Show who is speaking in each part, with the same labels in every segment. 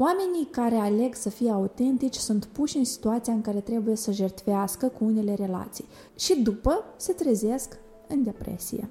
Speaker 1: Oamenii care aleg să fie autentici sunt puși în situația în care trebuie să jertfească cu unele relații și după se trezesc în depresie,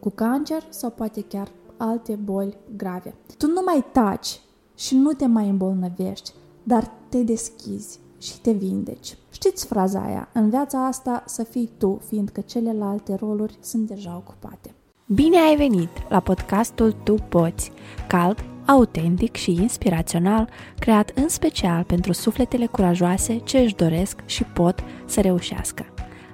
Speaker 1: cu cancer sau poate chiar alte boli grave. Tu nu mai taci și nu te mai îmbolnăvești, dar te deschizi și te vindeci. Știți fraza aia, în viața asta să fii tu, fiindcă celelalte roluri sunt deja ocupate.
Speaker 2: Bine ai venit la podcastul Tu Poți, cald, autentic și inspirațional, creat în special pentru sufletele curajoase ce își doresc și pot să reușească.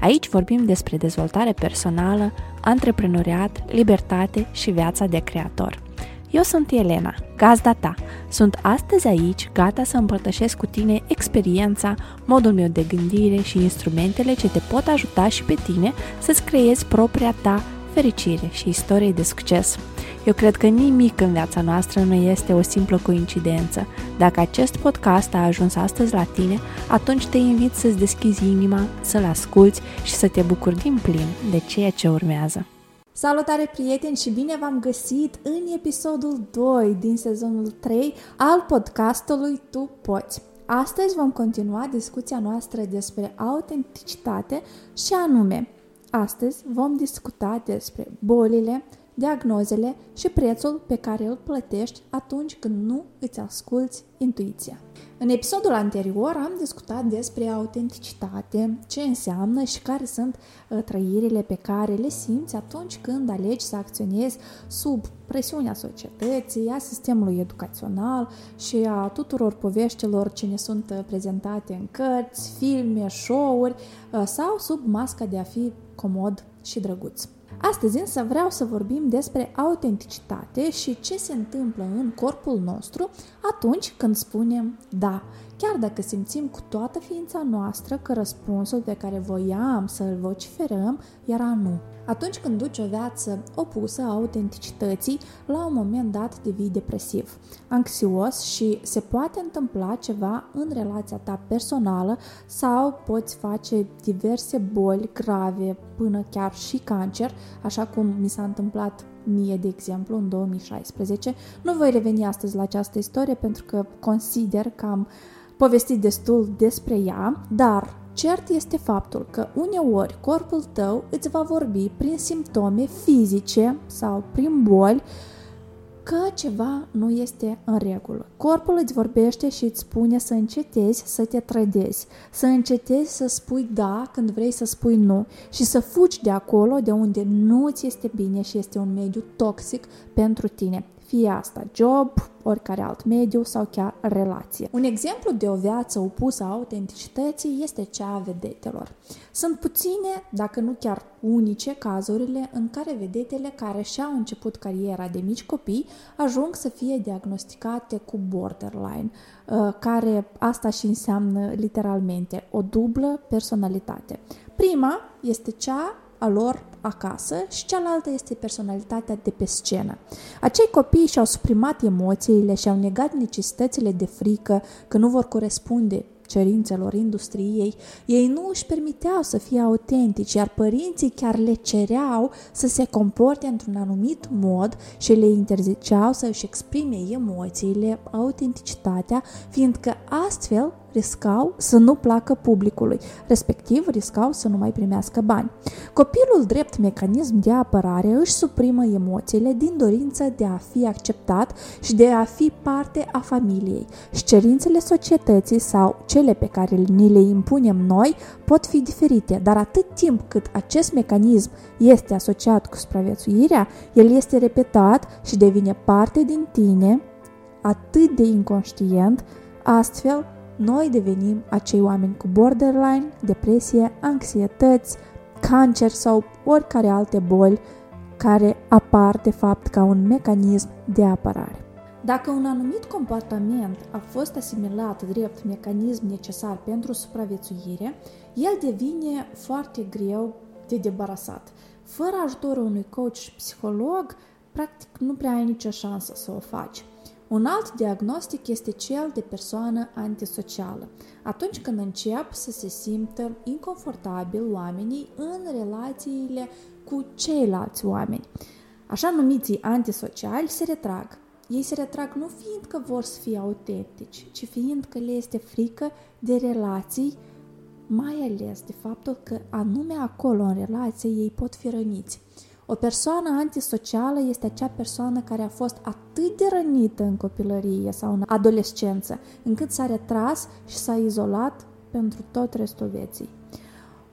Speaker 2: Aici vorbim despre dezvoltare personală, antreprenoriat, libertate și viața de creator. Eu sunt Elena, gazda ta. Sunt astăzi aici, gata să împărtășesc cu tine experiența, modul meu de gândire și instrumentele ce te pot ajuta și pe tine să-ți creezi propria ta fericire și istorie de succes. Eu cred că nimic în viața noastră nu este o simplă coincidență. Dacă acest podcast a ajuns astăzi la tine, atunci te invit să-ți deschizi inima, să-l asculți și să te bucuri din plin de ceea ce urmează.
Speaker 1: Salutare prieteni și bine v-am găsit în episodul 2 din sezonul 3 al podcastului Tu Poți. Astăzi vom continua discuția noastră despre autenticitate și anume, astăzi vom discuta despre bolile, diagnozele și prețul pe care îl plătești atunci când nu îți asculți intuiția. În episodul anterior am discutat despre autenticitate, ce înseamnă și care sunt uh, trăirile pe care le simți atunci când alegi să acționezi sub presiunea societății, a sistemului educațional și a tuturor poveștilor ce ne sunt uh, prezentate în cărți, filme, show-uri uh, sau sub masca de a fi comod și drăguț. Astăzi însă vreau să vorbim despre autenticitate și ce se întâmplă în corpul nostru atunci când spunem da, chiar dacă simțim cu toată ființa noastră că răspunsul pe care voiam să îl vociferăm era nu. Atunci când duci o viață opusă a autenticității, la un moment dat devii depresiv, anxios și se poate întâmpla ceva în relația ta personală sau poți face diverse boli grave până chiar și cancer, așa cum mi s-a întâmplat mie, de exemplu, în 2016. Nu voi reveni astăzi la această istorie pentru că consider că am povestit destul despre ea, dar Cert este faptul că uneori corpul tău îți va vorbi prin simptome fizice sau prin boli că ceva nu este în regulă. Corpul îți vorbește și îți spune să încetezi să te trădezi, să încetezi să spui da când vrei să spui nu și să fugi de acolo de unde nu ți este bine și este un mediu toxic pentru tine fie asta job, oricare alt mediu sau chiar relație. Un exemplu de o viață opusă a autenticității este cea a vedetelor. Sunt puține, dacă nu chiar unice, cazurile în care vedetele care și-au început cariera de mici copii ajung să fie diagnosticate cu borderline, uh, care asta și înseamnă literalmente o dublă personalitate. Prima este cea a lor acasă și cealaltă este personalitatea de pe scenă. Acei copii și-au suprimat emoțiile și au negat necesitățile de frică că nu vor corespunde cerințelor industriei, ei nu își permiteau să fie autentici, iar părinții chiar le cereau să se comporte într-un anumit mod și le interziceau să își exprime emoțiile, autenticitatea, fiindcă astfel riscau să nu placă publicului, respectiv riscau să nu mai primească bani. Copilul, drept mecanism de apărare, își suprimă emoțiile din dorință de a fi acceptat și de a fi parte a familiei. Și cerințele societății sau cele pe care ni le impunem noi pot fi diferite, dar atât timp cât acest mecanism este asociat cu supraviețuirea, el este repetat și devine parte din tine, atât de inconștient, astfel noi devenim acei oameni cu borderline, depresie, anxietăți, cancer sau oricare alte boli care apar de fapt ca un mecanism de apărare. Dacă un anumit comportament a fost asimilat drept mecanism necesar pentru supraviețuire, el devine foarte greu de debarasat. Fără ajutorul unui coach psiholog, practic nu prea ai nicio șansă să o faci. Un alt diagnostic este cel de persoană antisocială, atunci când încep să se simtă inconfortabil oamenii în relațiile cu ceilalți oameni. Așa numiții antisociali se retrag, Ei se retrag nu fiind că vor să fie autentici, ci fiind că le este frică de relații, mai ales de faptul că anume acolo în relație ei pot fi răniți. O persoană antisocială este acea persoană care a fost atât de rănită în copilărie sau în adolescență, încât s-a retras și s-a izolat pentru tot restul vieții.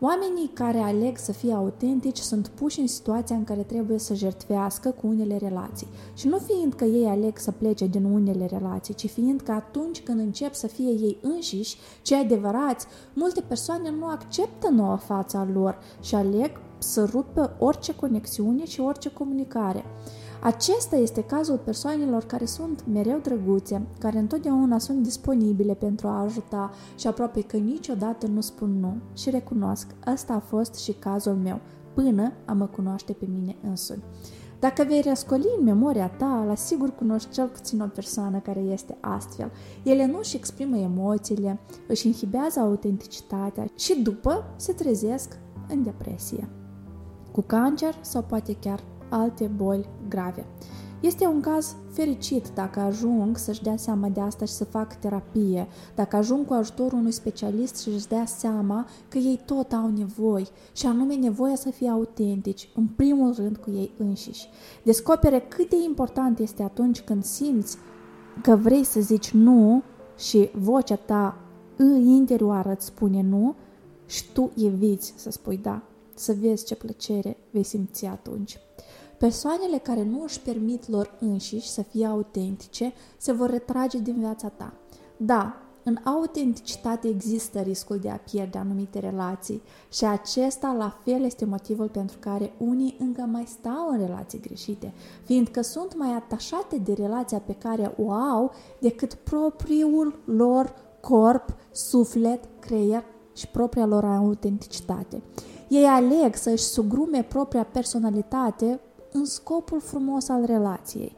Speaker 1: Oamenii care aleg să fie autentici sunt puși în situația în care trebuie să jertfească cu unele relații. Și nu fiind că ei aleg să plece din unele relații, ci fiind că atunci când încep să fie ei înșiși, cei adevărați, multe persoane nu acceptă noua fața lor și aleg să rupă orice conexiune și orice comunicare. Acesta este cazul persoanelor care sunt mereu drăguțe, care întotdeauna sunt disponibile pentru a ajuta și aproape că niciodată nu spun nu și recunosc, ăsta a fost și cazul meu, până a mă cunoaște pe mine însumi. Dacă vei răscoli în memoria ta, la sigur cunoști cel puțin o persoană care este astfel. Ele nu își exprimă emoțiile, își inhibează autenticitatea și după se trezesc în depresie. Cu cancer sau poate chiar alte boli grave. Este un caz fericit dacă ajung să-și dea seama de asta și să fac terapie, dacă ajung cu ajutorul unui specialist și își dea seama că ei tot au nevoi și anume nevoia să fie autentici, în primul rând cu ei înșiși. Descopere cât de important este atunci când simți că vrei să zici nu și vocea ta interioară îți spune nu și tu eviți să spui da, să vezi ce plăcere vei simți atunci. Persoanele care nu își permit lor înșiși să fie autentice se vor retrage din viața ta. Da, în autenticitate există riscul de a pierde anumite relații și acesta la fel este motivul pentru care unii încă mai stau în relații greșite, fiindcă sunt mai atașate de relația pe care o au decât propriul lor corp, suflet, creier și propria lor autenticitate. Ei aleg să-și sugrume propria personalitate în scopul frumos al relației.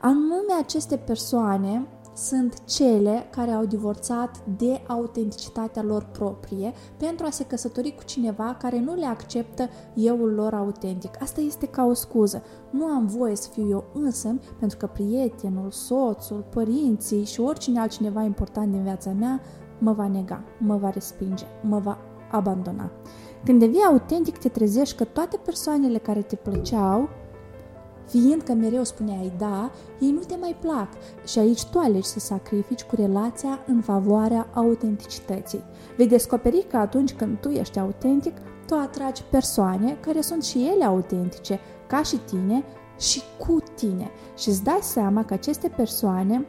Speaker 1: Anume aceste persoane sunt cele care au divorțat de autenticitatea lor proprie pentru a se căsători cu cineva care nu le acceptă euul lor autentic. Asta este ca o scuză. Nu am voie să fiu eu însă pentru că prietenul, soțul, părinții și oricine altcineva important din viața mea mă va nega, mă va respinge, mă va abandona. Când devii autentic, te trezești că toate persoanele care te plăceau Fiindcă mereu spuneai da, ei nu te mai plac și aici tu alegi să sacrifici cu relația în favoarea autenticității. Vei descoperi că atunci când tu ești autentic, tu atragi persoane care sunt și ele autentice, ca și tine și cu tine. Și îți dai seama că aceste persoane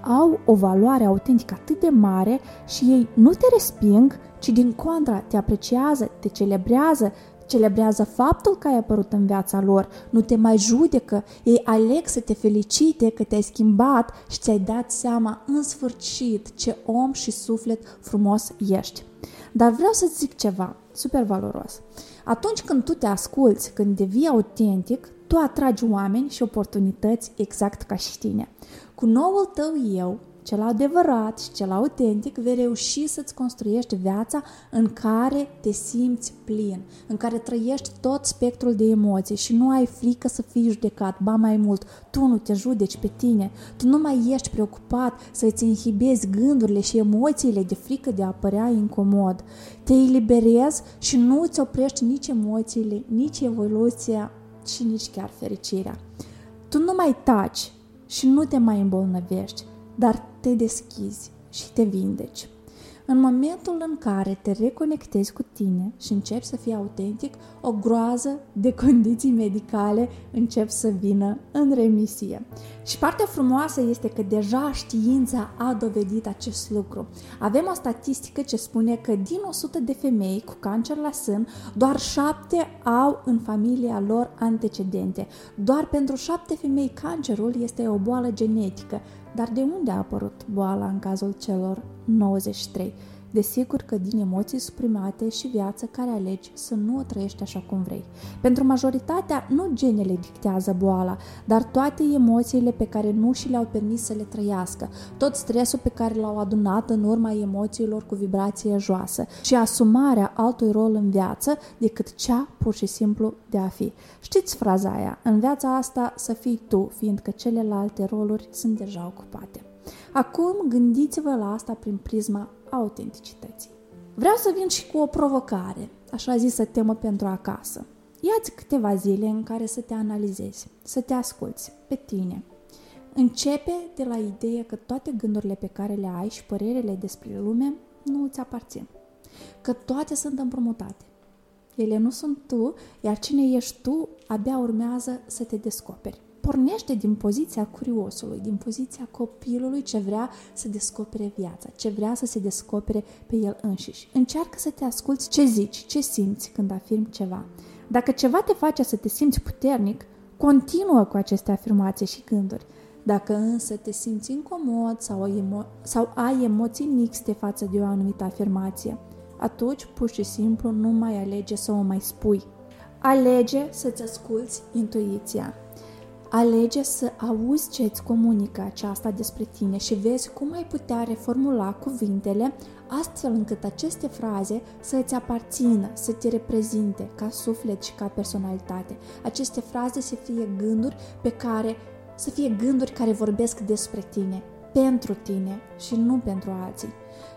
Speaker 1: au o valoare autentică atât de mare și ei nu te resping, ci din contra te apreciază, te celebrează, celebrează faptul că ai apărut în viața lor, nu te mai judecă, ei aleg să te felicite că te-ai schimbat și ți-ai dat seama în sfârșit ce om și suflet frumos ești. Dar vreau să zic ceva super valoros. Atunci când tu te asculți, când devii autentic, tu atragi oameni și oportunități exact ca și tine. Cu noul tău eu, cel adevărat și cel autentic, vei reuși să-ți construiești viața în care te simți plin, în care trăiești tot spectrul de emoții și nu ai frică să fii judecat, ba mai mult, tu nu te judeci pe tine, tu nu mai ești preocupat să îți inhibezi gândurile și emoțiile de frică de a părea incomod. Te eliberezi și nu îți oprești nici emoțiile, nici evoluția și nici chiar fericirea. Tu nu mai taci și nu te mai îmbolnăvești, dar te deschizi și te vindeci. În momentul în care te reconectezi cu tine și începi să fii autentic, o groază de condiții medicale încep să vină în remisie. Și partea frumoasă este că deja știința a dovedit acest lucru. Avem o statistică ce spune că din 100 de femei cu cancer la sân, doar 7 au în familia lor antecedente. Doar pentru 7 femei cancerul este o boală genetică. Dar de unde a apărut boala în cazul celor 93? Desigur că din emoții suprimate și viață care alegi să nu o trăiești așa cum vrei. Pentru majoritatea, nu genele dictează boala, dar toate emoțiile pe care nu și le-au permis să le trăiască, tot stresul pe care l-au adunat în urma emoțiilor cu vibrație joasă și asumarea altui rol în viață decât cea pur și simplu de a fi. Știți fraza aia, în viața asta să fii tu, fiindcă celelalte roluri sunt deja ocupate. Acum gândiți-vă la asta prin prisma autenticității. Vreau să vin și cu o provocare, așa zisă temă pentru acasă. Ia-ți câteva zile în care să te analizezi, să te asculți pe tine. Începe de la ideea că toate gândurile pe care le ai și părerile despre lume nu îți aparțin. Că toate sunt împrumutate. Ele nu sunt tu, iar cine ești tu abia urmează să te descoperi pornește din poziția curiosului, din poziția copilului ce vrea să descopere viața, ce vrea să se descopere pe el înșiși. Încearcă să te asculți ce zici, ce simți când afirmi ceva. Dacă ceva te face să te simți puternic, continuă cu aceste afirmații și gânduri. Dacă însă te simți incomod sau, emo- sau ai emoții mixte față de o anumită afirmație, atunci pur și simplu nu mai alege să o mai spui. Alege să-ți asculți intuiția. Alege să auzi ce îți comunică aceasta despre tine și vezi cum ai putea reformula cuvintele astfel încât aceste fraze să îți aparțină, să te reprezinte ca suflet și ca personalitate. Aceste fraze să fie gânduri pe care să fie gânduri care vorbesc despre tine, pentru tine și nu pentru alții.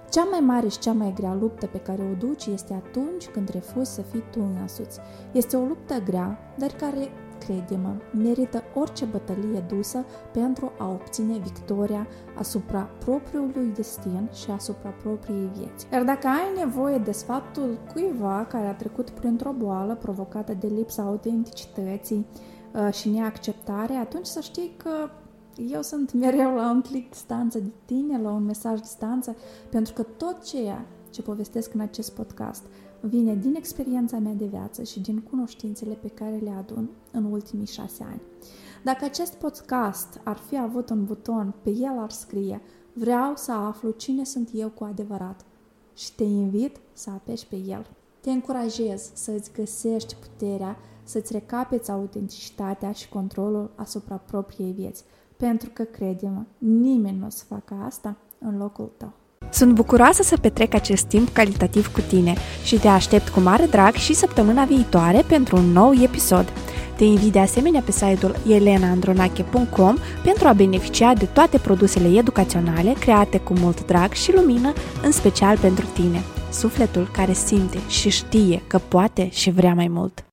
Speaker 1: Cea mai mare și cea mai grea luptă pe care o duci este atunci când refuzi să fii tu însuți. Este o luptă grea, dar care crede-mă, merită orice bătălie dusă pentru a obține victoria asupra propriului destin și asupra propriei vieți. Iar dacă ai nevoie de sfatul cuiva care a trecut printr-o boală provocată de lipsa autenticității uh, și neacceptare, atunci să știi că eu sunt mereu la un click distanță de tine, la un mesaj distanță, pentru că tot ceea ce povestesc în acest podcast vine din experiența mea de viață și din cunoștințele pe care le adun în ultimii șase ani. Dacă acest podcast ar fi avut un buton, pe el ar scrie Vreau să aflu cine sunt eu cu adevărat și te invit să apeși pe el. Te încurajez să îți găsești puterea, să-ți recapeți autenticitatea și controlul asupra propriei vieți, pentru că, crede-mă, nimeni nu o să facă asta în locul tău.
Speaker 2: Sunt bucuroasă să petrec acest timp calitativ cu tine și te aștept cu mare drag și săptămâna viitoare pentru un nou episod. Te invit de asemenea pe site-ul elenaandronache.com pentru a beneficia de toate produsele educaționale create cu mult drag și lumină, în special pentru tine, sufletul care simte și știe că poate și vrea mai mult.